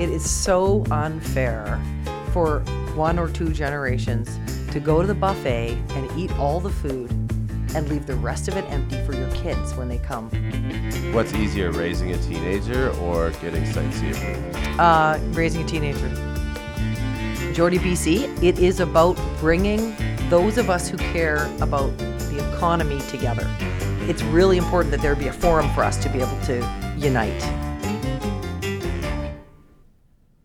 It is so unfair for one or two generations to go to the buffet and eat all the food and leave the rest of it empty for your kids when they come. What's easier, raising a teenager or getting sightseeing? Uh, raising a teenager. Jordy, BC, it is about bringing those of us who care about the economy together. It's really important that there be a forum for us to be able to unite.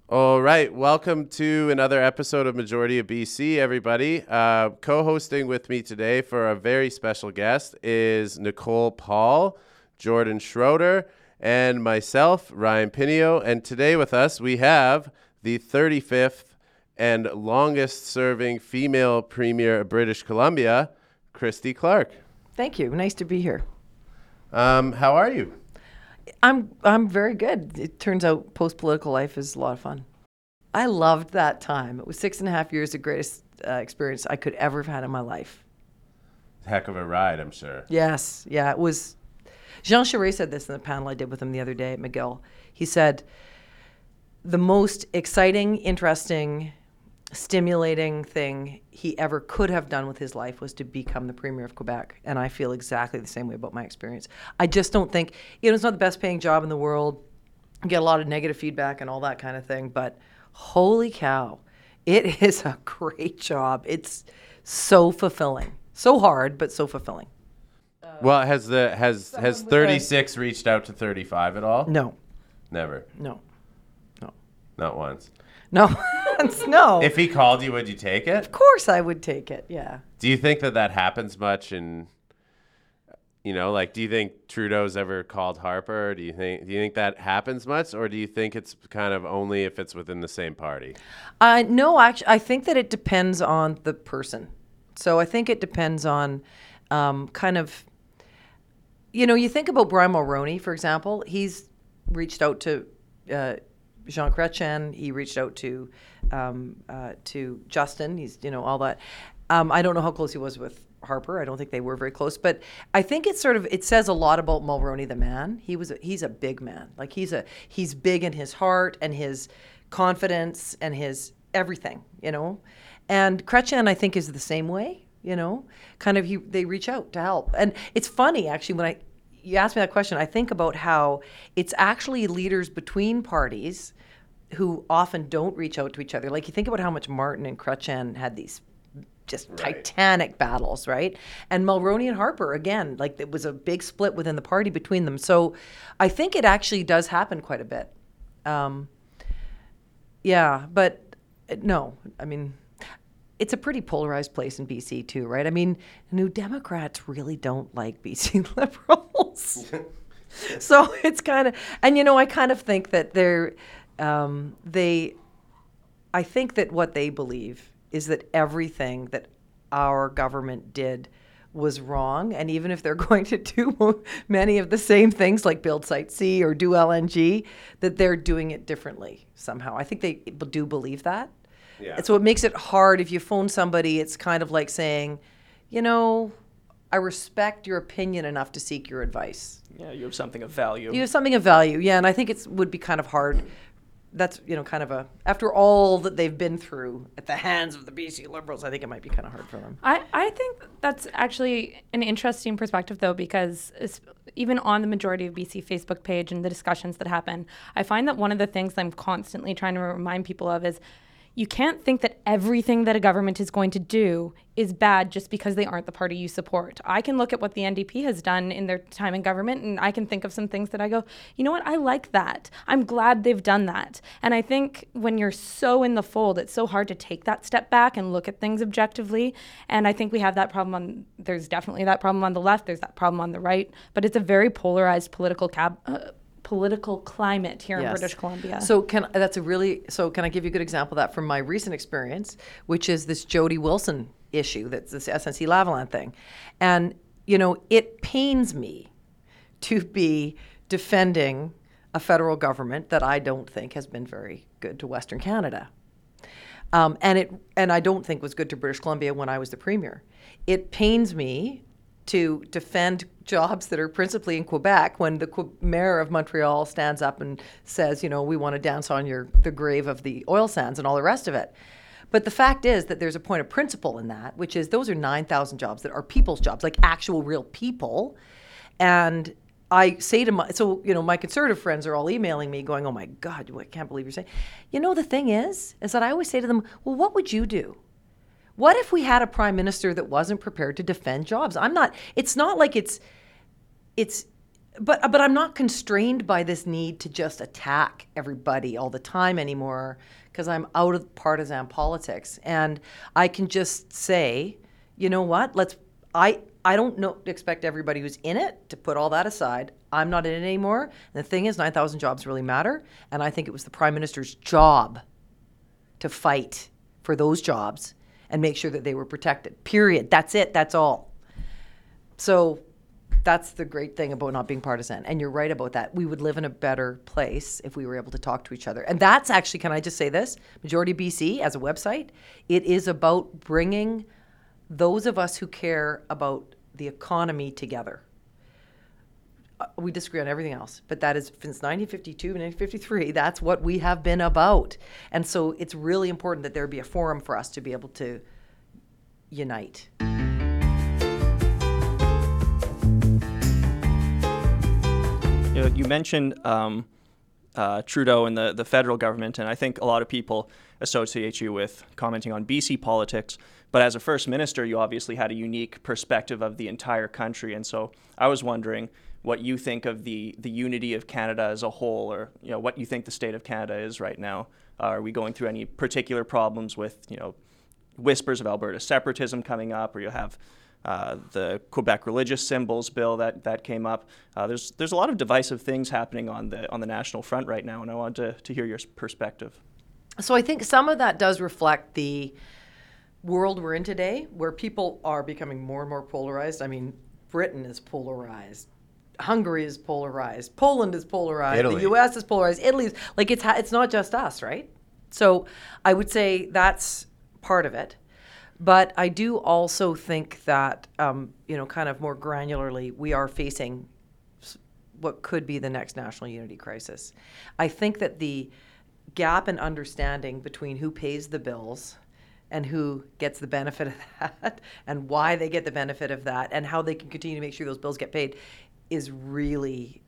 All right, welcome to another episode of Majority of BC, everybody. Uh, Co hosting with me today for a very special guest is Nicole Paul, Jordan Schroeder, and myself, Ryan Pinio. And today with us, we have the 35th and longest serving female premier of British Columbia, Christy Clark. Thank you. Nice to be here. Um, how are you? I'm I'm very good. It turns out post political life is a lot of fun. I loved that time. It was six and a half years, the greatest uh, experience I could ever have had in my life. Heck of a ride, I'm sure. Yes, yeah, it was. Jean Charest said this in the panel I did with him the other day at McGill. He said, the most exciting, interesting, stimulating thing he ever could have done with his life was to become the premier of Quebec. And I feel exactly the same way about my experience. I just don't think, you know, it's not the best paying job in the world. You get a lot of negative feedback and all that kind of thing. But holy cow, it is a great job. It's so fulfilling. So hard, but so fulfilling. Well, has the has has 36 reached out to 35 at all? No, Never. no, No. Not once. no, no. If he called you, would you take it? of course I would take it. Yeah. Do you think that that happens much in you know, like do you think Trudeau's ever called Harper? Do you think do you think that happens much or do you think it's kind of only if it's within the same party? Uh, no, actually, I think that it depends on the person. So I think it depends on um, kind of, you know, you think about Brian Mulroney, for example. He's reached out to uh, Jean Chrétien. He reached out to um, uh, to Justin. He's you know all that. Um, I don't know how close he was with Harper. I don't think they were very close, but I think it's sort of it says a lot about Mulroney the man. He was a, he's a big man. Like he's a he's big in his heart and his confidence and his everything, you know. And Chrétien, I think, is the same way, you know. Kind of he they reach out to help, and it's funny actually when I you asked me that question. I think about how it's actually leaders between parties who often don't reach out to each other. Like you think about how much Martin and Chrétien had these just titanic battles, right? And Mulroney and Harper, again, like it was a big split within the party between them. So I think it actually does happen quite a bit. Um, yeah, but uh, no, I mean, it's a pretty polarized place in BC too, right? I mean, New Democrats really don't like BC liberals. so it's kind of, and you know, I kind of think that they're, um, they, I think that what they believe is that everything that our government did was wrong. And even if they're going to do many of the same things like build Site C or do LNG, that they're doing it differently somehow. I think they do believe that. Yeah. And so it makes it hard if you phone somebody, it's kind of like saying, you know, I respect your opinion enough to seek your advice. Yeah, you have something of value. You have something of value, yeah, and I think it would be kind of hard. That's you know kind of a after all that they've been through at the hands of the BC Liberals, I think it might be kind of hard for them. I, I think that's actually an interesting perspective, though, because it's, even on the majority of BC Facebook page and the discussions that happen, I find that one of the things I'm constantly trying to remind people of is you can't think that everything that a government is going to do is bad just because they aren't the party you support. I can look at what the NDP has done in their time in government and I can think of some things that I go, you know what, I like that. I'm glad they've done that. And I think when you're so in the fold, it's so hard to take that step back and look at things objectively. And I think we have that problem on, there's definitely that problem on the left, there's that problem on the right, but it's a very polarized political cab. Uh, political climate here in British Columbia. So can that's a really so can I give you a good example of that from my recent experience, which is this Jody Wilson issue that's this SNC Lavalin thing, and you know it pains me to be defending a federal government that I don't think has been very good to Western Canada. Um, and it and I don't think was good to British Columbia when I was the premier. It pains me to defend jobs that are principally in Quebec when the mayor of Montreal stands up and says, you know, we want to dance on your the grave of the oil sands and all the rest of it. But the fact is that there's a point of principle in that, which is those are 9,000 jobs that are people's jobs, like actual real people. And I say to my, so, you know, my conservative friends are all emailing me going, oh my God, I can't believe you're saying. You know, the thing is, is that I always say to them, well, what would you do? What if we had a prime minister that wasn't prepared to defend jobs? I'm not, it's not like it's, it's, but, but I'm not constrained by this need to just attack everybody all the time anymore because I'm out of partisan politics. And I can just say, you know what, let's, I, I don't know, expect everybody who's in it to put all that aside. I'm not in it anymore. And the thing is, 9,000 jobs really matter. And I think it was the prime minister's job to fight for those jobs and make sure that they were protected. Period. That's it. That's all. So that's the great thing about not being partisan. And you're right about that. We would live in a better place if we were able to talk to each other. And that's actually, can I just say this? Majority BC as a website, it is about bringing those of us who care about the economy together. Uh, we disagree on everything else, but that is since 1952 and 1953, that's what we have been about. And so it's really important that there be a forum for us to be able to unite. You, know, you mentioned um, uh, Trudeau and the, the federal government, and I think a lot of people associate you with commenting on BC politics. But as a first minister, you obviously had a unique perspective of the entire country, and so I was wondering what you think of the the unity of Canada as a whole, or you know what you think the state of Canada is right now. Uh, are we going through any particular problems with you know whispers of Alberta separatism coming up, or you have uh, the Quebec religious symbols bill that, that came up. Uh, there's there's a lot of divisive things happening on the on the national front right now, and I wanted to, to hear your perspective. So I think some of that does reflect the world we're in today, where people are becoming more and more polarized. I mean, Britain is polarized. Hungary is polarized. Poland is polarized. Italy. The U.S. is polarized. Italy is like it's ha- it's not just us, right? So I would say that's part of it. But I do also think that, um, you know, kind of more granularly, we are facing what could be the next national unity crisis. I think that the gap in understanding between who pays the bills and who gets the benefit of that and why they get the benefit of that and how they can continue to make sure those bills get paid is really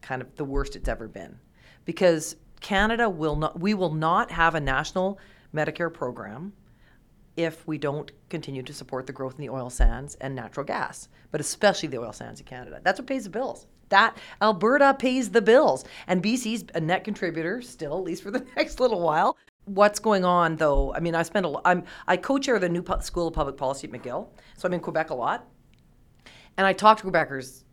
kind of the worst it's ever been. Because Canada will not, we will not have a national Medicare program if we don't continue to support the growth in the oil sands and natural gas, but especially the oil sands in Canada. That's what pays the bills. That Alberta pays the bills, and BC's a net contributor still, at least for the next little while. What's going on, though? I mean, I spend a lot. I'm I co-chair the new School of Public Policy at McGill, so I'm in Quebec a lot, and I talk to Quebecers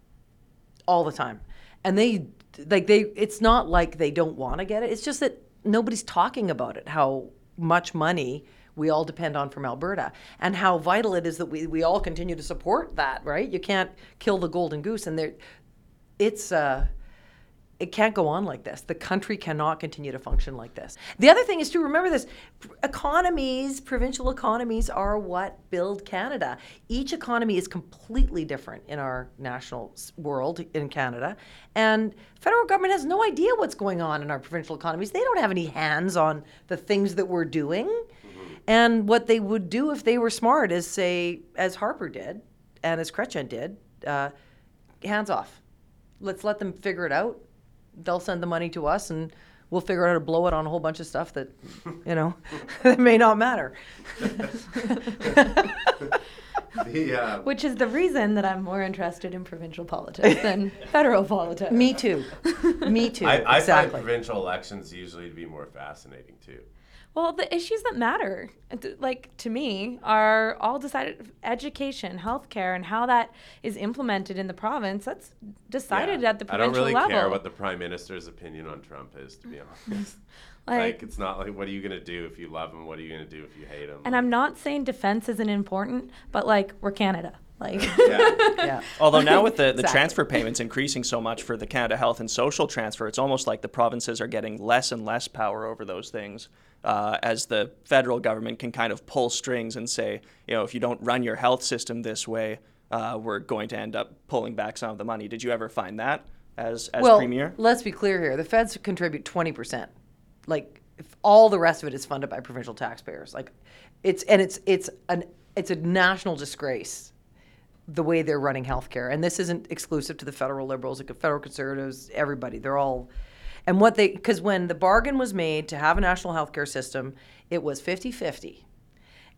all the time, and they like they. It's not like they don't want to get it. It's just that nobody's talking about it. How much money we all depend on from Alberta, and how vital it is that we, we all continue to support that, right? You can't kill the golden goose, and there, it's uh, it can't go on like this. The country cannot continue to function like this. The other thing is to remember this: economies, provincial economies, are what build Canada. Each economy is completely different in our national world in Canada, and federal government has no idea what's going on in our provincial economies. They don't have any hands on the things that we're doing. And what they would do if they were smart is say, as Harper did and as Chrétien did, uh, hands off. Let's let them figure it out. They'll send the money to us and we'll figure out how to blow it on a whole bunch of stuff that, you know, that may not matter. The, uh, Which is the reason that I'm more interested in provincial politics than federal politics. Me too. Me too. I, I exactly. find provincial elections usually to be more fascinating too. Well, the issues that matter, uh, like to me, are all decided education, healthcare, and how that is implemented in the province. That's decided Yeah. at the provincial level. I don't really level. care what the prime minister's opinion on Trump is, to be honest. like, Like- it's not like what are you gonna do if you love him? What are you gonna do if you hate him? and I'm not saying defense isn't important, but like we're Canada. Like yeah. yeah. Although now with the, the Exactly. transfer payments increasing so much for the Canada Health and Social transfer, it's almost like the provinces are getting less and less power over those things uh, as the federal government can kind of pull strings and say, you know, if you don't run your health system this way, uh, were going to end up pulling back some of the money. Did you ever find that as as well, premier? let's be clear here. The feds contribute 20%. Like if all the rest of it is funded by provincial taxpayers. Like it's and it's it's an it's a national disgrace the way they're running healthcare. And this isn't exclusive to the federal liberals, like the federal conservatives, everybody. They're all and what they because when the bargain was made to have a national healthcare system, it was 50-50.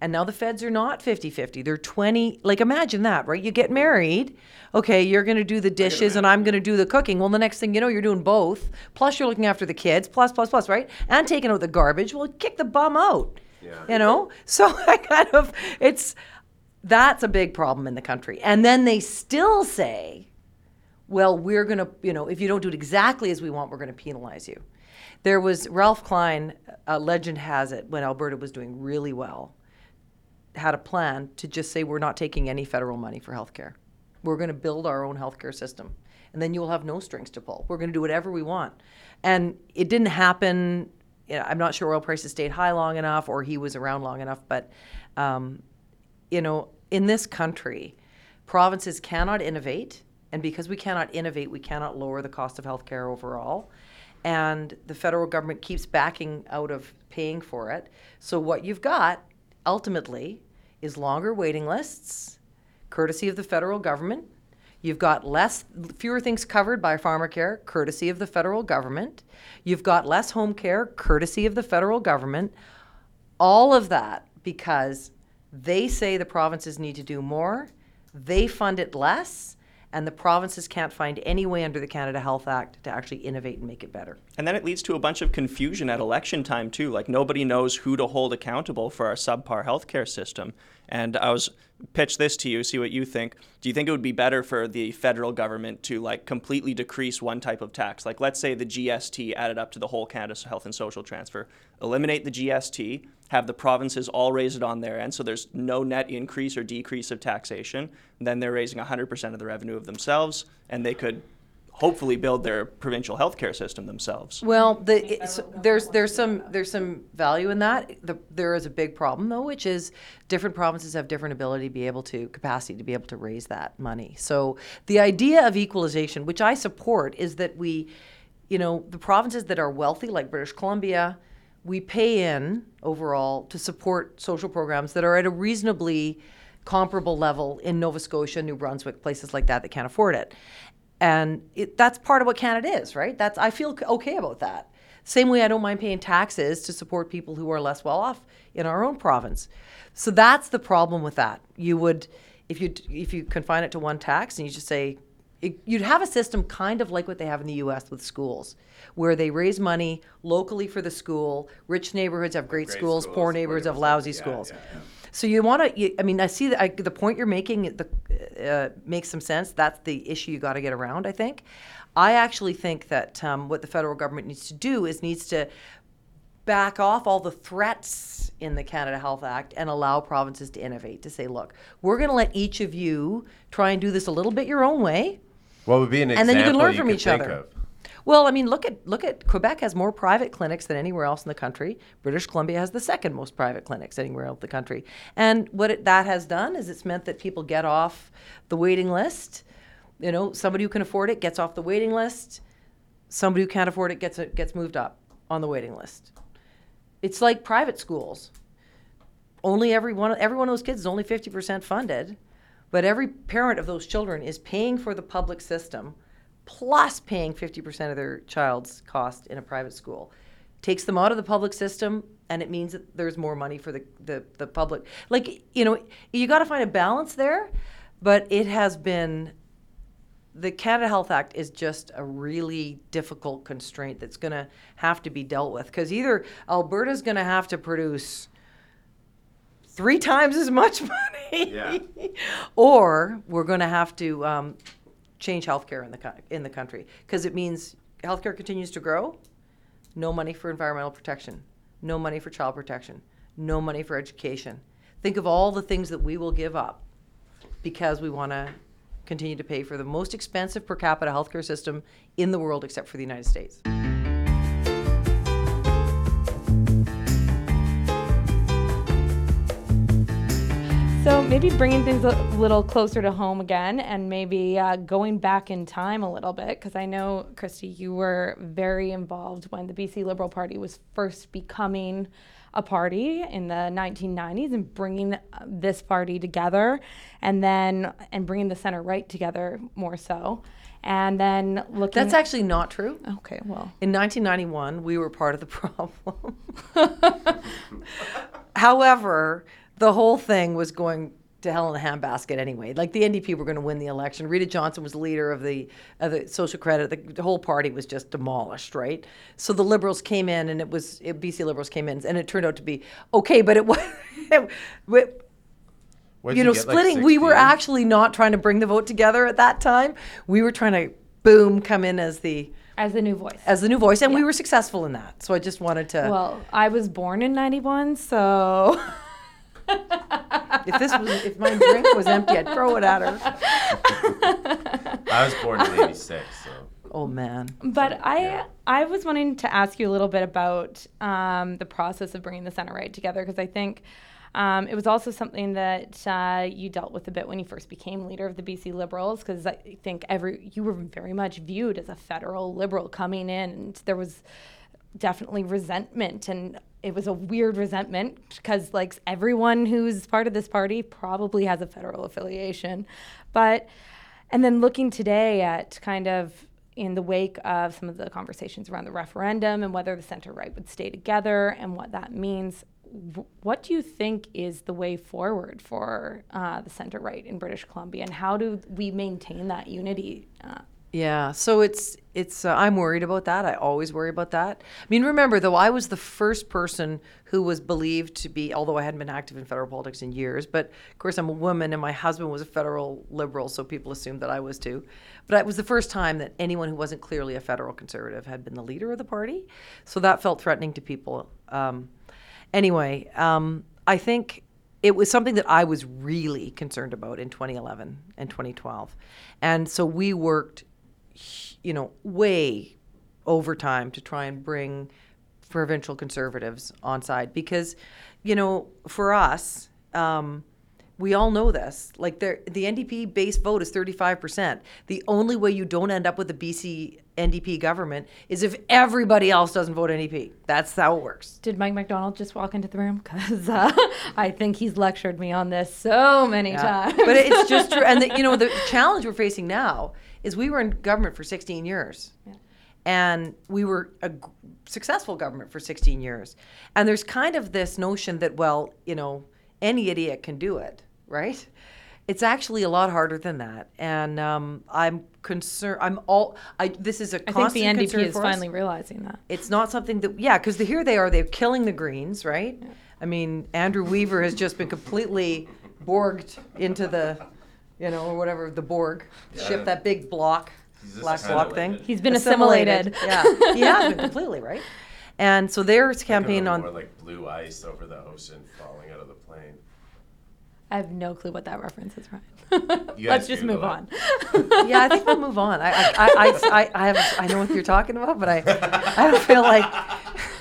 And now the feds are not 50 50. They're 20. Like, imagine that, right? You get married. Okay, you're going to do the dishes and I'm going to do the cooking. Well, the next thing you know, you're doing both. Plus, you're looking after the kids. Plus, plus, plus, right? And taking out the garbage. Well, kick the bum out. Yeah. You know? So I kind of, it's, that's a big problem in the country. And then they still say, well, we're going to, you know, if you don't do it exactly as we want, we're going to penalize you. There was Ralph Klein, uh, legend has it, when Alberta was doing really well had a plan to just say we're not taking any federal money for healthcare. We're going to build our own healthcare system, and then you will have no strings to pull. We're going to do whatever we want, and it didn't happen. You know, I'm not sure oil prices stayed high long enough, or he was around long enough. But um, you know, in this country, provinces cannot innovate, and because we cannot innovate, we cannot lower the cost of healthcare overall. And the federal government keeps backing out of paying for it. So what you've got ultimately is longer waiting lists, courtesy of the federal government. You've got less, fewer things covered by pharmacare, courtesy of the federal government. You've got less home care, courtesy of the federal government. All of that because they say the provinces need to do more, they fund it less, and the provinces can't find any way under the Canada Health Act to actually innovate and make it better. And then it leads to a bunch of confusion at election time too. Like nobody knows who to hold accountable for our subpar healthcare system. And I was pitch this to you, see what you think. Do you think it would be better for the federal government to like completely decrease one type of tax? Like let's say the GST added up to the whole Canada Health and Social Transfer. Eliminate the GST, have the provinces all raise it on their end, so there's no net increase or decrease of taxation. Then they're raising 100% of the revenue of themselves, and they could hopefully build their provincial healthcare system themselves. Well, the, it's, there's there's some there's some value in that. The, there is a big problem though, which is different provinces have different ability to be able to capacity to be able to raise that money. So the idea of equalization, which I support, is that we, you know, the provinces that are wealthy, like British Columbia, we pay in overall to support social programs that are at a reasonably comparable level in Nova Scotia, New Brunswick, places like that that can't afford it and it, that's part of what Canada is, right? That's I feel okay about that. Same way I don't mind paying taxes to support people who are less well off in our own province. So that's the problem with that. You would, if you if you confine it to one tax and you just say, it, you'd have a system kind of like what they have in the U.S. with schools, where they raise money locally for the school. Rich neighborhoods have great, Great schools, schools, poor neighborhoods have lousy yeah, schools. yeah, yeah. So you want to. I mean, I see that I, the point you're making. The uh, makes some sense. That's the issue you got to get around. I think. I actually think that um, what the federal government needs to do is needs to back off all the threats in the Canada Health Act and allow provinces to innovate. To say, look, we're going to let each of you try and do this a little bit your own way, What would be an and example then you can learn you from each other. of? Well, I mean, look at look at Quebec has more private clinics than anywhere else in the country. British Columbia has the second most private clinics anywhere else in the country. And what it, that has done is it's meant that people get off the waiting list. You know, somebody who can afford it gets off the waiting list. Somebody who can't afford it gets gets moved up on the waiting list. It's like private schools. Only every one every one of those kids is only 50% funded, but every parent of those children is paying for the public system plus paying 50% of their child's cost in a private school. Takes them out of the public system, and it means that there's more money for the, the, the public. Like, you know, you got to find a balance there, but it has been the Canada Health Act is just a really difficult constraint that's going to have to be dealt with because either Alberta's going to have to produce three times as much money, Yeah. or we're going to have to um, change healthcare in the in the country because it means healthcare continues to grow. No money for environmental protection, no money for child protection, no money for education. Think of all the things that we will give up because we want to continue to pay for the most expensive per capita healthcare system in the world except for the United States. So maybe bringing things a little closer to home again, and maybe uh, going back in time a little bit, because I know Christy, you were very involved when the BC Liberal Party was first becoming a party in the 1990s and bringing uh, this party together, and then and bringing the center right together more so, and then looking. That's actually not true. okay. Well, In 1991, we were part of the problem. However, the whole thing was going to hell in a handbasket anyway. Like the NDP were going to win the election. Rita Johnston was leader of the of the Social Credit. The, the whole party was just demolished, right? So the Liberals came in, and it was it, BC Liberals came in, and it turned out to be okay. But it was. It, What'd you know, get, like, splitting. we were actually not trying to bring the vote together at that time. We were trying to boom come in as the as the new voice. as the new voice, and we were successful in that. So I just wanted to. well, I was born in 91, so. if this was, if my drink was empty, I'd throw it at her. I was born in '86, so Oh man. But I yeah. I was wanting to ask you a little bit about um, the process of bringing the center right together because I think um, it was also something that uh, you dealt with a bit when you first became leader of the BC Liberals because I think every you were very much viewed as a federal liberal coming in and there was definitely resentment and it was a weird resentment because like everyone who's part of this party probably has a federal affiliation. But and then looking today at kind of in the wake of some of the conversations around the referendum and whether the center right would stay together and what that means what do you think is the way forward for uh, the center right in british columbia? And how do we maintain that unity uh, Yeah. So it's it's. Uh, I'm worried about that. I always worry about that. I mean, remember though, I was the first person who was believed to be, although I hadn't been active in federal politics in years, but of course I'm a woman and my husband was a federal liberal, so people assumed that I was too. But it was the first time that anyone who wasn't clearly a federal conservative had been the leader of the party, so that felt threatening to people. Um, anyway, um, I think it was something that I was really concerned about in 2011 and 2012. And so we worked, you know, way overtime to try and bring provincial conservatives on side because, you know, for us, um, we all know this. Like the NDP base vote is 35%. The only way you don't end up with a BC NDP government is if everybody else doesn't vote NDP. That's how it works. did mike mcdonald just walk into the room because uh, i think he's lectured me on this so many Yeah. times but it's just true. And the, you know, the challenge we're facing now is we were in government for 16 years, and we were a g- successful government for 16 years. And there's kind of this notion that, well, you know, any idiot can do it, right? It's actually a lot harder than that, and um, I'm concerned. I'm all. I this is a i think the constant ndp concern is for us finally realizing that it's not something that yeah because the, here they are they're killing the greens right i mean andrew weaver has just been completely borged into the you know or whatever the borg ship that big block He's just black block thing it. He's been assimilated. yeah he has been completely right and so their campaign on More on like blue ice over the ocean falling out of the plane. I have no clue what that reference is, Ryan. Let's just move on. it. yeah i think we'll move on i i i, I, I have i know what you're talking about but i i don't feel like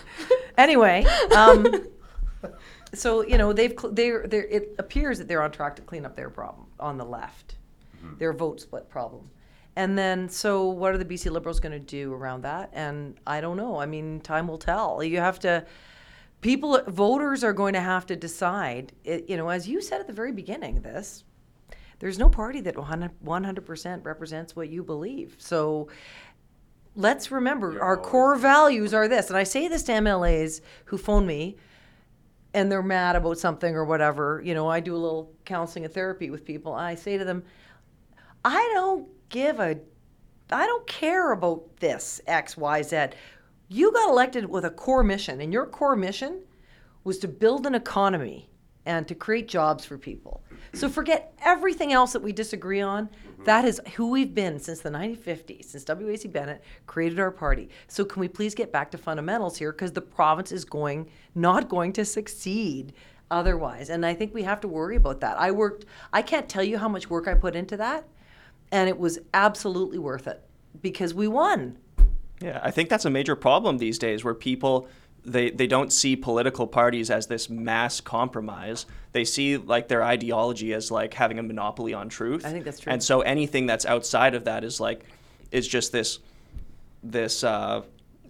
anyway um so you know they've cl- they're, they're it appears that they're on track to clean up their problem on the left their vote split problem and then so what are the bc liberals going to do around that and i don't know i mean time will tell you have to people voters are going to have to decide it, you know as you said at the very beginning of this there's no party that 100 100% represents what you believe. So let's remember You're our always- core values are this. And i say this to mlas who phone me and they're mad about something or whatever you know i do a little counseling and therapy with people. I say to them i don't give a i don't care about this x y z you got elected with a core mission and your core mission was to build an economy and to create jobs for people. So forget everything else that we disagree on. Mm-hmm. That is who we've been since the 1950s since W.A.C. bennett created our party. So can we please get back to fundamentals here? Because the province is going not going to succeed otherwise. And i think we have to worry about that. I worked i can't tell you how much work i put into that and it was absolutely worth it because we won Yeah, I think that's a major problem these days where people they they don't see political parties as this mass compromise. They see like their ideology as like having a monopoly on truth. I think that's true. And so anything that's outside of that is like is just this this uh,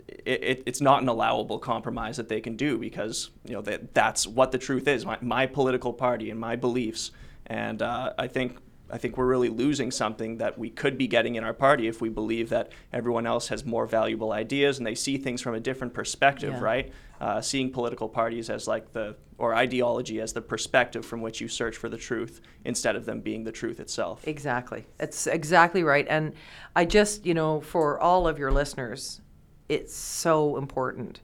it, it, it's not an allowable compromise that they can do because you know that that's what the truth is my, my political party and my beliefs and uh, I think I think we're really losing something that we could be getting in our party if we believe that everyone else has more valuable ideas and they see things from a different perspective, Yeah. right? Uh, seeing political parties as like the or ideology as the perspective from which you search for the truth instead of them being the truth itself. Exactly. That's exactly right. And I just, you know, for all of your listeners, it's so important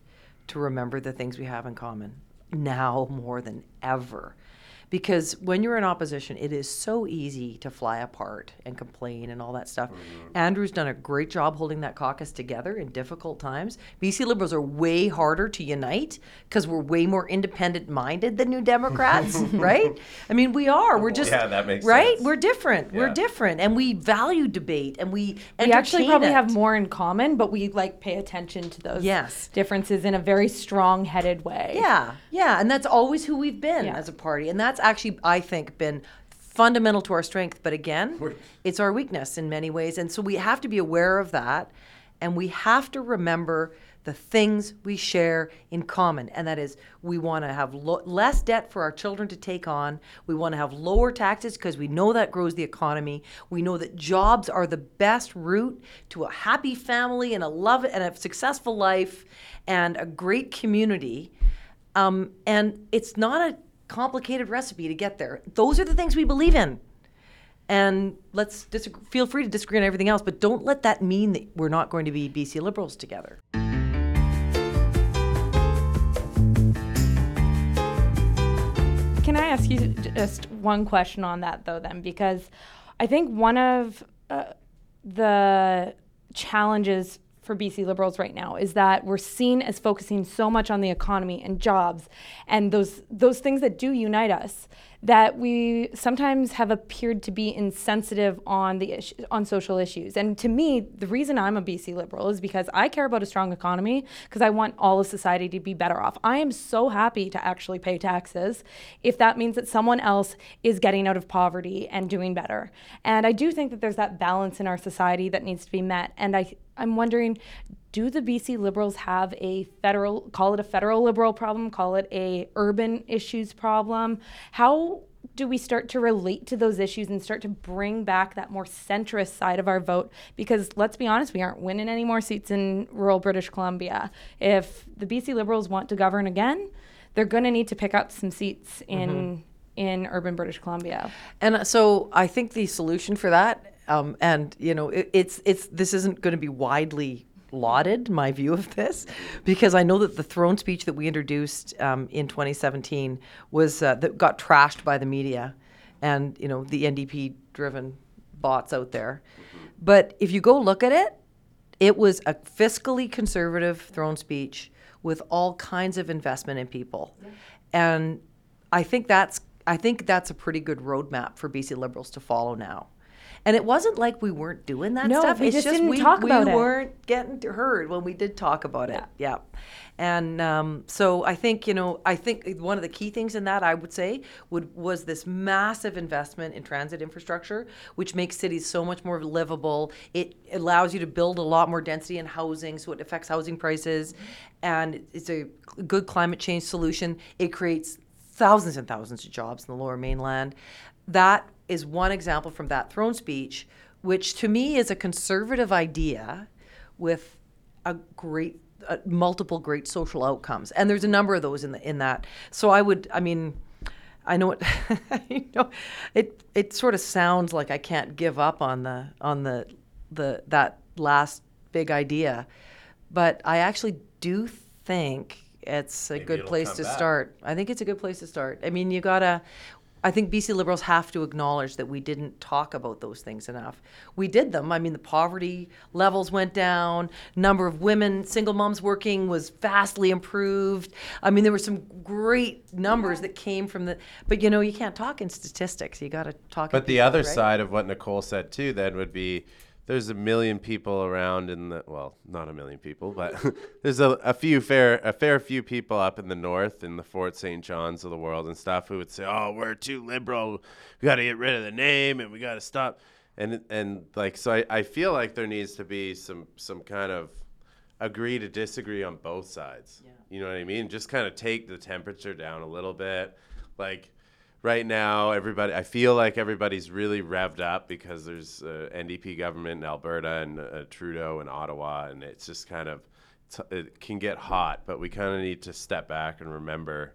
to remember the things we have in common now more than ever. Because when you're in opposition, it is so easy to fly apart and complain and all that stuff. Mm-hmm. Andrew's done a great job holding that caucus together in difficult times. BC Liberals are way harder to unite because we're way more independent minded than New Democrats, right? I mean, we are. We're just, Yeah, that makes right? sense. We're different. We're different, and we value debate, and we we actually probably it. have more in common, but we like pay attention to those Yes. differences in a very strong-headed way. Yeah, yeah, and that's always who we've been Yeah. as a party, and that's actually, I think, been fundamental to our strength. But again, it's our weakness in many ways, and so we have to be aware of that, and we have to remember the things we share in common, and that is we want to have lo- less debt for our children to take on. We want to have lower taxes because we know that grows the economy. We know that jobs are the best route to a happy family and a love and a successful life and a great community. Um, and it's not a complicated recipe to get there. Those are the things we believe in. And let's disagree, feel free to disagree on everything else, but don't let that mean that we're not going to be BC Liberals together. Can I ask you just one question on that, though, then? Because I think one of uh, the challenges for BC Liberals right now is that we're seen as focusing so much on the economy and jobs and those those things that do unite us that we sometimes have appeared to be insensitive on the issue, on social issues. And to me, the reason I'm a BC Liberal is because I care about a strong economy because I want all of society to be better off. I am so happy to actually pay taxes if that means that someone else is getting out of poverty and doing better. And I do think that there's that balance in our society that needs to be met. And I I'm wondering do the BC Liberals have a federal, call it a federal liberal problem, call it a urban issues problem? How do we start to relate to those issues and start to bring back that more centrist side of our vote? Because let's be honest, we aren't winning any more seats in rural British Columbia. If the BC Liberals want to govern again, they're going to need to pick up some seats in in urban British Columbia. And uh, so I think the solution for that, um, and you know, it, it's it's this isn't going to be widely lauded my view of this because I know that the throne speech that we introduced um, in 2017 was uh, that got trashed by the media and you know the NDP driven bots out there. But if you go look at it, it was a fiscally conservative throne speech with all kinds of investment in people. And I think that's I think that's a pretty good roadmap for BC Liberals to follow now. And it wasn't like we weren't doing that No, stuff. we it's just just didn't we, talk we about it. weren't getting heard when we did talk about it. Yeah. And um, so I think you know I think one of the key things in that I would say would was this massive investment in transit infrastructure, which makes cities so much more livable. It allows you to build a lot more density in housing, so it affects housing prices, and it's a good climate change solution. It creates thousands and thousands of jobs in the lower mainland. That is one example from that throne speech, which to me is a conservative idea with a great uh, multiple great social outcomes. And there's a number of those in the in that. So i would i mean i know it you know it it sort of sounds like i can't give up on the on the the that last big idea. But i actually do think it's a Maybe good place to back. start. I think it's a good place to start. I mean you gotta I think BC Liberals have to acknowledge that we didn't talk about those things enough. We did them. I mean, the poverty levels went down, number of women, single moms working was vastly improved. I mean, there were some great numbers that came from the, but you know, you can't talk in statistics. You got to talk. in But the people, other right? side of what Nicole said too then would be there's a million people around in the well, not a million people, but there's a, a few fair a fair few people up in the north in the Fort St. John's of the world and stuff who would say, "Oh, we're too liberal. We got to get rid of the name and we got to stop." And and like so, I, I feel like there needs to be some some kind of agree to disagree on both sides. Yeah. You know what I mean? Just kind of take the temperature down a little bit. Like right now, everybody, I feel like everybody's really revved up because there's uh, NDP government in Alberta and uh, Trudeau in Ottawa, and it's just kind of t- it can get hot. But we kind of need to step back and remember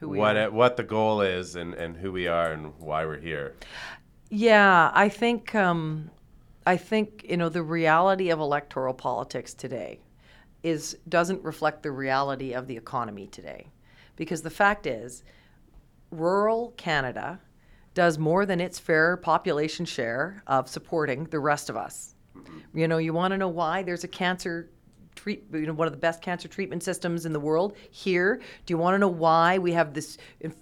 what it, what the goal is and, and who we are and why we're here. Yeah, I think um, I think you know the reality of electoral politics today is doesn't reflect the reality of the economy today, because the fact is, rural Canada does more than its fair population share of supporting the rest of us. You know, you want to know why there's a cancer treat, you know, one of the best cancer treatment systems in the world here. Do you want to know why we have this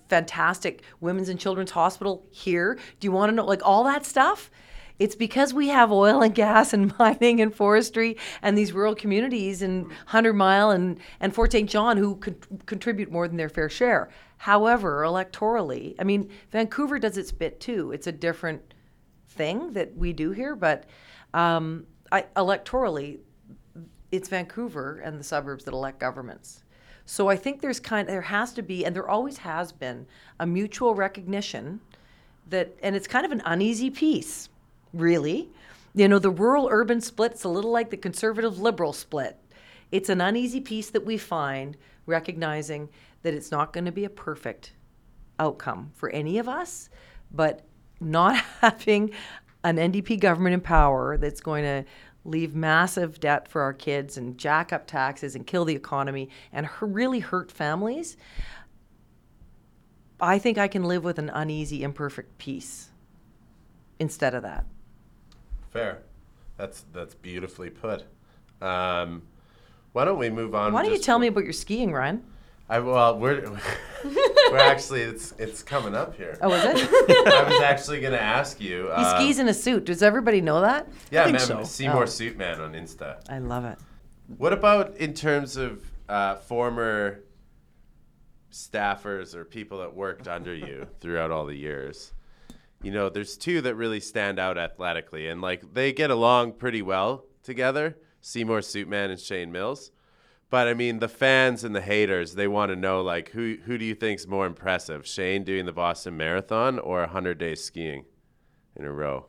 fantastic women's and children's hospital here? Do you want to know like all that stuff? It's because we have oil and gas and mining and forestry and these rural communities in Hundred Mile and, and Fort St. John who con- contribute more than their fair share. However, electorally, I mean, Vancouver does its bit too. It's a different thing that we do here, but um, I, electorally, it's Vancouver and the suburbs that elect governments. So I think there's kind there has to be, and there always has been, a mutual recognition that, and it's kind of an uneasy peace, really. You know, the rural urban split's a little like the conservative liberal split. It's an uneasy peace that we find, recognizing that it's not going to be a perfect outcome for any of us, but not having an NDP government in power that's going to leave massive debt for our kids and jack up taxes and kill the economy and really hurt families. I think I can live with an uneasy, imperfect peace instead of that. Fair. That's that's beautifully put. Um, why don't we move on? Why don't you tell me about your skiing, Ryan? I well, we're we're actually it's it's coming up here. Oh, is it? I was actually gonna ask you. he uh, skis in a suit. Does everybody know that? Yeah, think man, so. Seymour Oh. Suitman on Insta. I love it. What about in terms of uh, former staffers or people that worked under you throughout all the years? You know, there's two that really stand out athletically, and like they get along pretty well together. Seymour Suitman and Shane Mills. But I mean, the fans and the haters, they want to know like who who do you think's more impressive, Shane doing the Boston Marathon or 100 days skiing in a row?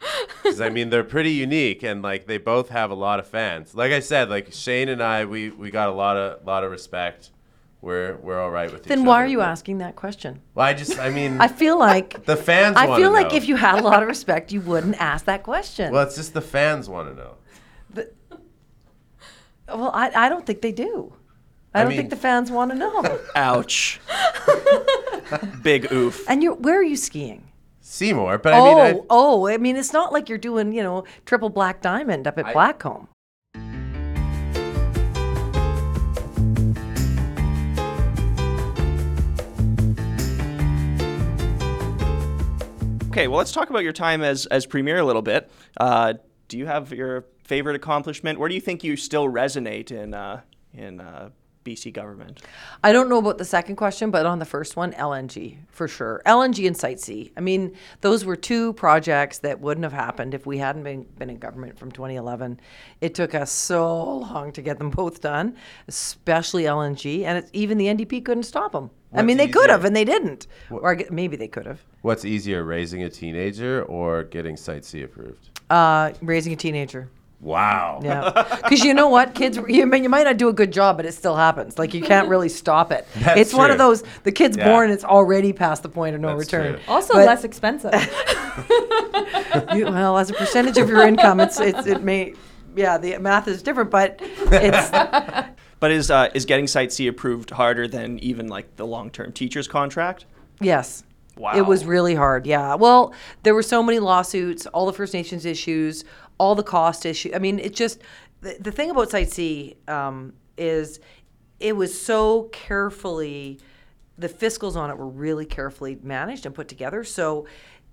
Because I mean, they're pretty unique, and like they both have a lot of fans. Like I said, like Shane and I, we we got a lot of lot of respect. We're we're all right with each other. Then why other, are you but- asking that question? Well, I just, I mean, I feel like the fans. I wanna feel like know. if you had a lot of respect, you wouldn't ask that question. Well, it's just the fans want to know. Well, I, I don't think they do. I, I don't mean- think the fans want to know. Ouch. Big oof. and you're where are you skiing? Seymour, but I oh, mean, I, oh, I mean, it's not like you're doing, you know, triple black diamond up at I- Blackcomb. Okay, well, let's talk about your time as as premier a little bit. Uh, do you have your favorite accomplishment? Where do you think you still resonate in uh, in uh, BC government? I don't know about the second question, but on the first one, LNG for sure. LNG and Site C. I mean, those were two projects that wouldn't have happened if we hadn't been, been in government from 2011. It took us so long to get them both done, especially LNG, and it's, even the NDP couldn't stop them. I mean, they could have, and they didn't. Or maybe they could have. what's easier, raising a teenager or getting Site C approved? Uh, raising a teenager. Wow. Yeah, because you know what, kids, you, may- you might not do a good job, but it still happens. Like you can't really stop it. That's it's one of true. those the kid's Yeah. born, it's already past the point of no That's return. true. Also But- less expensive. You, well, as a percentage of your income, it's, it's it may, yeah, the math is different, but it's But is uh, is getting Site C approved harder than even like the long term teacher's contract? yes. Wow. It was really hard. Yeah. Well, there were so many lawsuits, all the First Nations issues, all the cost issue. I mean, it just the, the thing about Site C um, is it was so carefully the fiscals on it were really carefully managed and put together. So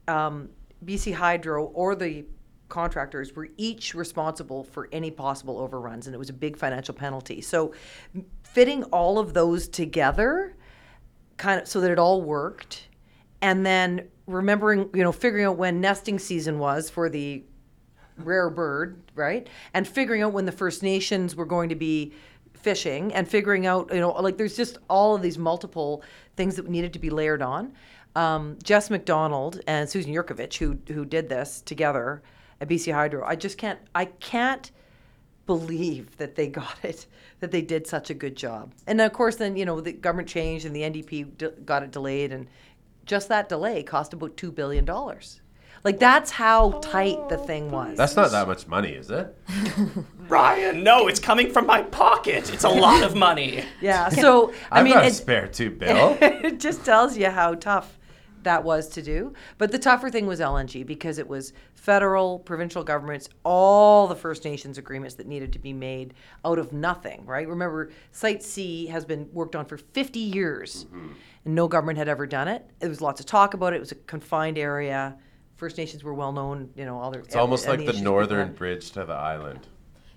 um, BC Hydro or the contractors were each responsible for any possible overruns, and it was a big financial penalty. So, fitting all of those together, kind of so that it all worked, and then remembering, you know, figuring out when nesting season was for the rare bird, right? And figuring out when the First Nations were going to be fishing and figuring out, you know, like there's just all of these multiple things that needed to be layered on. Um, Jess McDonald and Susan Yurkovich, who who did this together at BC Hydro, I just can't, I can't believe that they got it, that they did such a good job. And of course, then you know the government changed and the NDP d- got it delayed, and just that delay cost about two billion dollars. Like that's how tight the thing was. That's not that much money, is it? Ryan, no, it's coming from my pocket. It's a lot of money. yeah. So I I've mean, got a it, spare two bill. it just tells you how tough that was to do. But the tougher thing was LNG because it was federal, provincial governments, all the First Nations agreements that needed to be made out of nothing, right? Remember, Site C has been worked on for 50 years mm-hmm. and no government had ever done it. There was lots of talk about it. It was a confined area. First Nations were well known, you know, all their It's almost like the northern bridge to the island.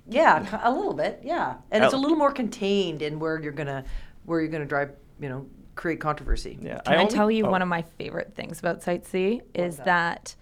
yeah, a little bit, yeah. And it's a little more contained in where you're gonna where you're gonna drive, you know, create controversy. Yeah, Can I, only- tell you oh. one of my favorite things about Site C is that?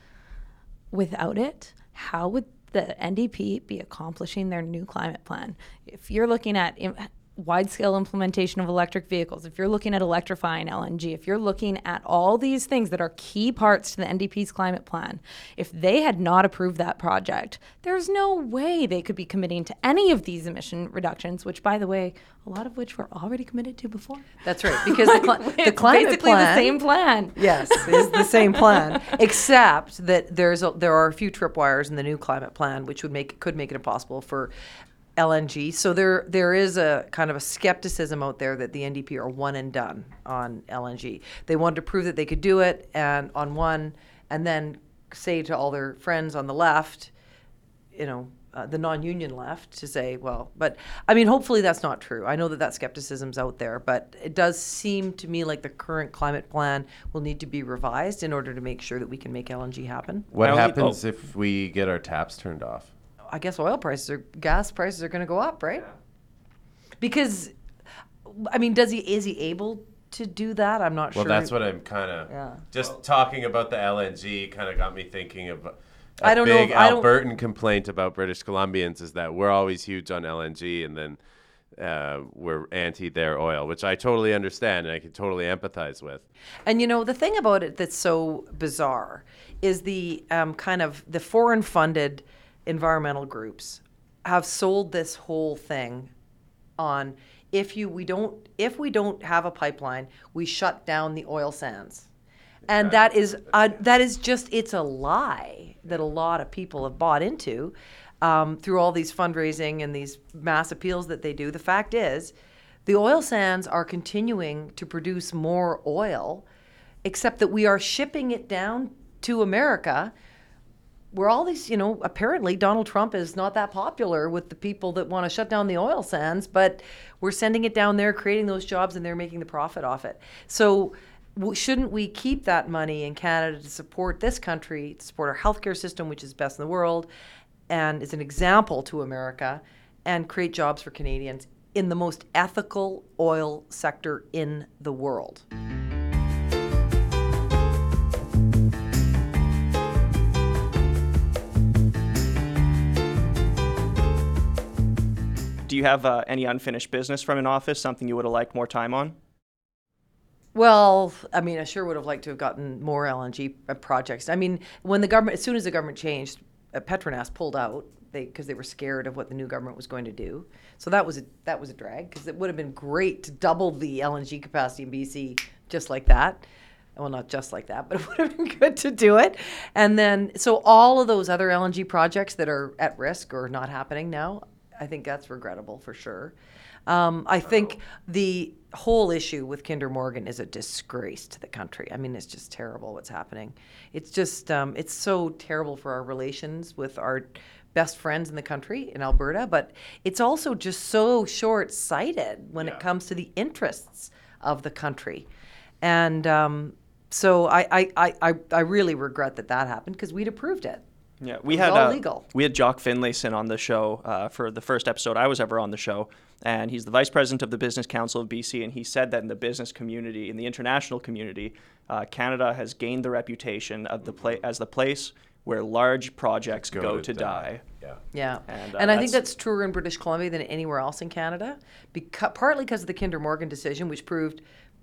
without it, how would the NDP be accomplishing their new climate plan? If you're looking at im- wide scale implementation of electric vehicles, if you're looking at electrifying LNG, if you're looking at all these things that are key parts to the NDP's climate plan, if they had not approved that project, there's no way they could be committing to any of these emission reductions, which, by the way, a lot of which were already committed to before. That's right, because the, cli- the It's climate basically plan, the same plan. Yes, is the same plan, except that there's a, there are a few tripwires in the new climate plan, which would make could make it impossible for LNG. So there there is a kind of a skepticism out there that the NDP are one and done on LNG. They wanted to prove that they could do it and on one, and then say to all their friends on the left, you know, uh, the non-union left to say, well, but I mean, hopefully that's not true. I know that that skepticism's out there, but it does seem to me like the current climate plan will need to be revised in order to make sure that we can make LNG happen. What happens oh. if we get our taps turned off? I guess oil prices or gas prices are going to go up, right? Yeah. Because, I mean, does he is he able to do that? I'm not Well, sure. Well, that's what I'm kind of Yeah. just talking about the LNG kind of got me thinking of a I don't know big if- I don't- Albertan complaint about British Columbians is that we're always huge on LNG and then uh, we're anti their oil, which I totally understand and I can totally empathize with. And you know, the thing about it that's so bizarre is the um, kind of the foreign funded environmental groups have sold this whole thing on if you we don't if we don't have a pipeline, we shut down the oil sands. And that is uh, that is just it's a lie that a lot of people have bought into um, through all these fundraising and these mass appeals that they do. The fact is, the oil sands are continuing to produce more oil, except that we are shipping it down to America where all these, you know, apparently Donald Trump is not that popular with the people that want to shut down the oil sands, but we're sending it down there, creating those jobs, and they're making the profit off it. So, shouldn't we keep that money in Canada to support this country, to support our healthcare system, which is best in the world, and is an example to America, and create jobs for Canadians in the most ethical oil sector in the world? Do you have uh, any unfinished business from an office? Something you would have liked more time on? Well, I mean, I sure would have liked to have gotten more LNG uh, projects. I mean, when the government, as soon as the government changed, uh, Petronas pulled out they because they were scared of what the new government was going to do. So that was a that was a drag because it would have been great to double the LNG capacity in BC just like that. Well, not just like that, but it would have been good to do it. And then, so all of those other LNG projects that are at risk or not happening now, I think that's regrettable for sure. Um, I think the whole issue with Kinder Morgan is a disgrace to the country. I mean, it's just terrible what's happening. It's just, um, it's so terrible for our relations with our best friends in the country in Alberta, but it's also just so short sighted when it comes to the interests of the country. And um, so I, I, I, I- I really regret that that happened because we'd approved it. Yeah, we It was had all uh, legal. we had Jock Finlayson on the show uh, for the first episode I was ever on the show, and he's the vice president of the Business Council of BC, and he said that in the business community, in the international community, uh, Canada has gained the reputation of the pla- as the place where large projects go, to, die. Yeah. Yeah, And, and, uh, I think that's- that's truer in British Columbia than anywhere else in Canada, because, partly because of the Kinder Morgan decision, which proved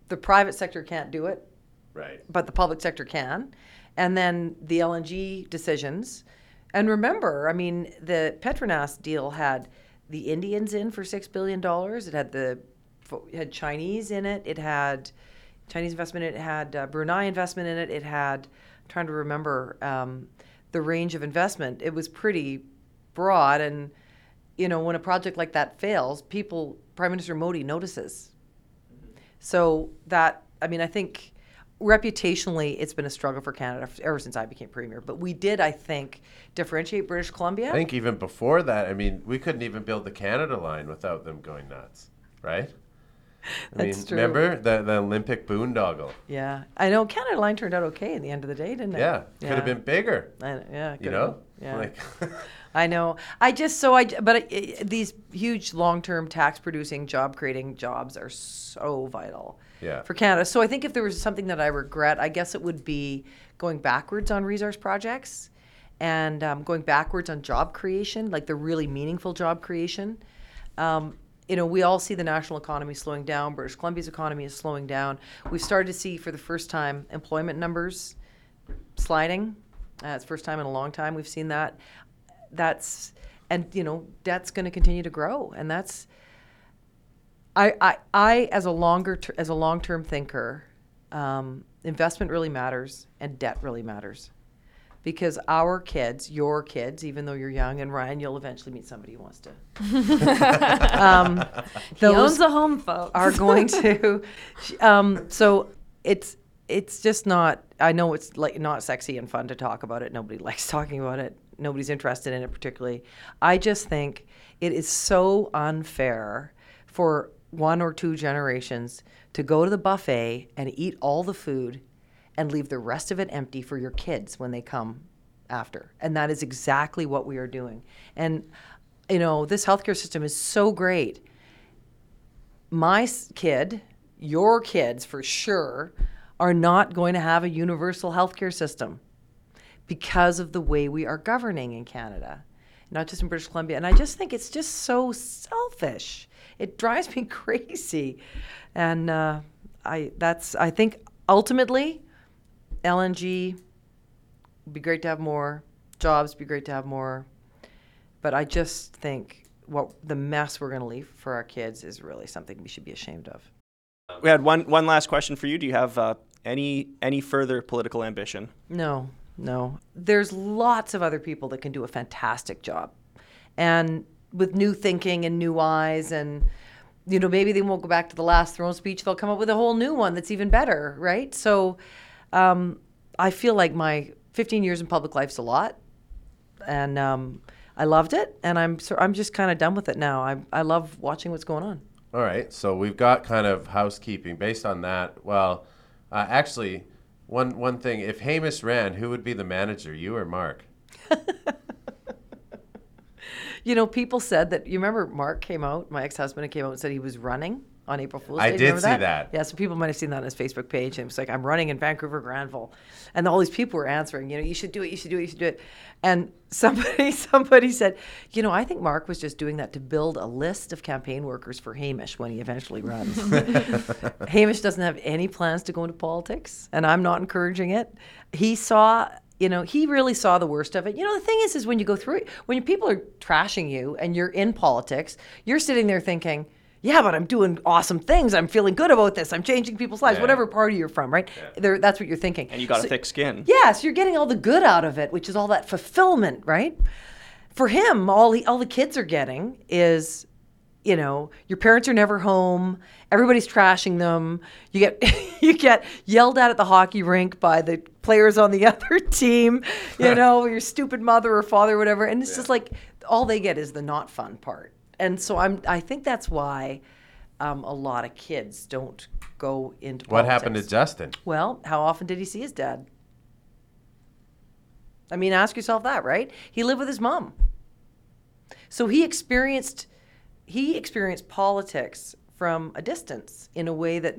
the private sector can't do it, Right. but the public sector can, and then the LNG decisions. And remember, I mean, the Petronas deal had the Indians in for six billion dollars. It had the it had Chinese in it. It had Chinese investment. in It It had uh, Brunei investment in it. It had I'm trying to remember um, the range of investment. It was pretty broad, and you know, when a project like that fails, people, Prime Minister Modi notices. So that, I mean, I think reputationally, it's been a struggle for Canada ever since I became premier. But we did, I think, differentiate British Columbia. I think even before that, I mean, we couldn't even build the Canada line without them going nuts, right? I That's mean, true. remember the, the Olympic boondoggle? yeah, I know Canada Line turned out okay in the end of the day, didn't it? Yeah, could have been bigger. I, yeah, You know, been. Yeah. like I know. I just so I but I, these huge long-term tax-producing, job-creating jobs are so vital Yeah. for Canada. So I think if there was something that I regret, I guess it would be going backwards on resource projects and um, going backwards on job creation, like the really meaningful job creation. Um, you know, we all see the national economy slowing down. British Columbia's economy is slowing down. We've started to see for the first time employment numbers sliding. Uh, it's first time in a long time we've seen that. That's and you know debt's going to continue to grow, and that's. I I, I as a longer ter- as a long term thinker, um, investment really matters and debt really matters, because our kids, your kids, even though you're young, and Ryan, you'll eventually meet somebody who wants to. um, He owns a home, folks. are going to. Um, so it's it's just not. I know it's like not sexy and fun to talk about it. Nobody likes talking about it. Nobody's interested in it particularly. I just think it is so unfair for one or two generations to go to the buffet and eat all the food and leave the rest of it empty for your kids when they come after. And that is exactly what we are doing. And you know, this healthcare system is so great my kid, your kids for sure, are not going to have a universal healthcare system because of the way we are governing in Canada, not just in British Columbia. And I just think it's just so selfish. It drives me crazy, and uh, I that's I think ultimately, LNG would be great to have more jobs. Be great to have more, but I just think what the mess we're going to leave for our kids is really something we should be ashamed of. We had one one last question for you. Do you have uh, any any further political ambition? No, no. There's lots of other people that can do a fantastic job. And with new thinking and new eyes and you know, maybe they won't go back to the last throne speech. They'll come up with a whole new one that's even better, right? So um, I feel like my 15 years in public life's a lot. And um, I loved it. And I'm, so, I'm just kind of done with it now. I, I love watching what's going on. All right, so we've got kind of housekeeping based on that. Well, uh, actually, one one thing: if Hamish ran, who would be the manager, you or Mark? You know, people said that. You remember Mark came out, my ex-husband came out and said he was running on April Fool's I Day. did Remember see that. Yeah, so people might have seen that on his Facebook page, and it was like, "I'm running in Vancouver Granville," and all these people were answering. You know, you should do it. You should do it. You should do it. And somebody, somebody said, you know, I think Mark was just doing that to build a list of campaign workers for Hamish when he eventually runs. Hamish doesn't have any plans to go into politics, and I'm not encouraging it. He saw, you know, he really saw the worst of it. You know, the thing is, is when you go through it, when people are trashing you and you're in politics, you're sitting there thinking, yeah, but I'm doing awesome things. I'm feeling good about this. I'm changing people's lives, Yeah. whatever party you're from, right? There, that's what you're thinking. And you got So- a thick skin. yeah, so you're getting all the good out of it, which is all that fulfillment, right? For him, all he, all the kids are getting is, you know, your parents are never home. Everybody's trashing them. You get you get yelled at at the hockey rink by the players on the other team. You know, your stupid mother or father, or whatever. And it's just like all they get is the not fun part. And so I'm I think that's why um, a lot of kids don't go into What politics. happened to Justin? Well, how often did he see his dad? I mean, ask yourself that, right? He lived with his mom. So he experienced he experienced politics from a distance in a way that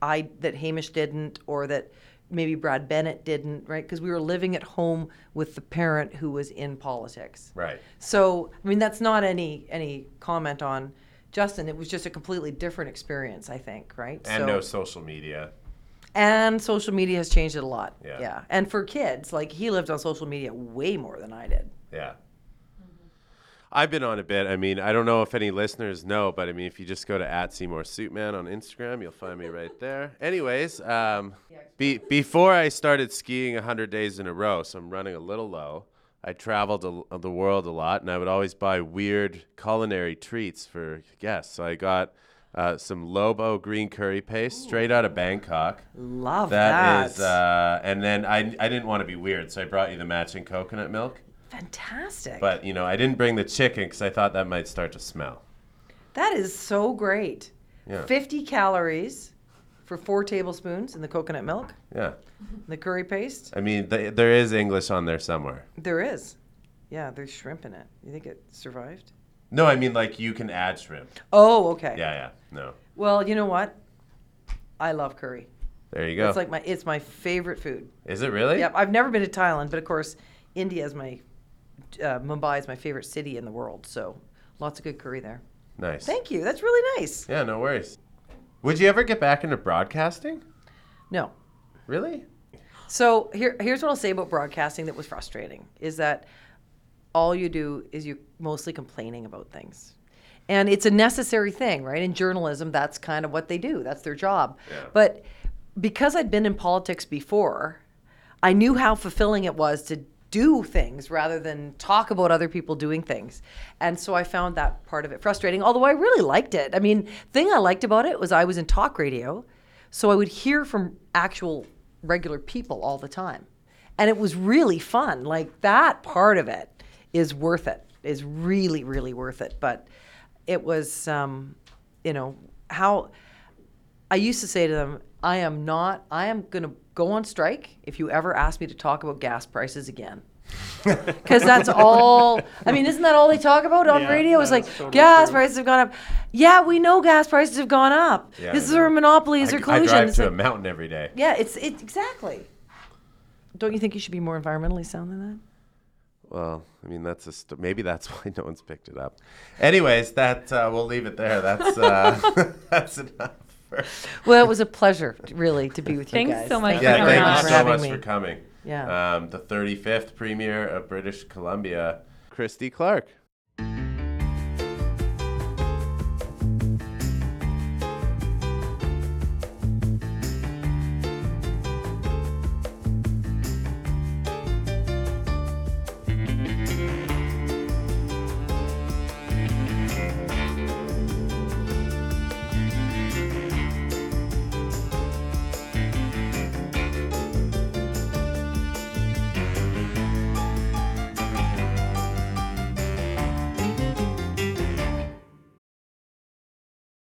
I that Hamish didn't or that maybe Brad Bennett didn't, right? Because we were living at home with the parent who was in politics. Right. So, I mean, that's not any any comment on Justin. It was just a completely different experience, I think, right? And so, no social media. and social media has changed it a lot. Yeah. And for kids, like he lived on social media way more than I did. Yeah. I've been on a bit. I mean, I don't know if any listeners know, but I mean, if you just go to at Seymour Suitman on Instagram, you'll find me right there. Anyways, um, be, before I started skiing 100 days in a row, so I'm running a little low, I traveled a, the world a lot, and I would always buy weird culinary treats for guests. So I got uh, some Lobo green curry paste straight out of Bangkok. Love that. That is, uh, and then I, I didn't want to be weird, so I brought you the matching coconut milk. Fantastic. But you know, I didn't bring the chicken because I thought that might start to smell. that is so great. Yeah. 50 calories for four tablespoons in the coconut milk, Yeah, the curry paste. I mean, th- there is English on there somewhere. There is. Yeah, there's shrimp in it. You think it survived? No, I mean like you can add shrimp. Oh, okay. Yeah, yeah. No, Well, you know what? I love curry. there you go. It's like my it's my favorite food. is it really? Yep, I've never been to Thailand, but of course, India is my uh, Mumbai is my favorite city in the world. So lots of good curry there. Nice. Thank you. That's really nice. Yeah, no worries. Would you ever get back into broadcasting? No. Really? So here, here's what I'll say about broadcasting that was frustrating is that all you do is you're mostly complaining about things. And it's a necessary thing, right? In journalism, that's kind of what they do. That's their job. Yeah. But because I'd been in politics before, I knew how fulfilling it was to do things rather than talk about other people doing things. And so I found that part of it frustrating, although I really liked it. I mean, thing I liked about it was I was in talk radio, so I would hear from actual regular people all the time. And it was really fun. Like that part of it is worth it. Is really really worth it. But it was um, you know, how I used to say to them, I am not, I am going to go on strike if you ever ask me to talk about gas prices again. Because that's all, I mean, isn't that all they talk about on Yeah, radio? It's like, is totally gas true. prices have gone up. Yeah, we know gas prices have gone up. Yeah, this I is know. a monopoly, is I, there I collusion? drive It's to a like- mountain every day. yeah, it's, it's exactly. Don't you think you should be more environmentally sound than that? Well, I mean that's a st- maybe that's why no one's picked it up. Anyways, that uh, we'll leave it there. That's uh, that's enough. For, Well, it was a pleasure, really, to be with you Thanks guys. so much Thank for yeah, you coming thank on. you for so much me. for coming. Yeah. Um, the 35th premier of British Columbia, Christy Clark.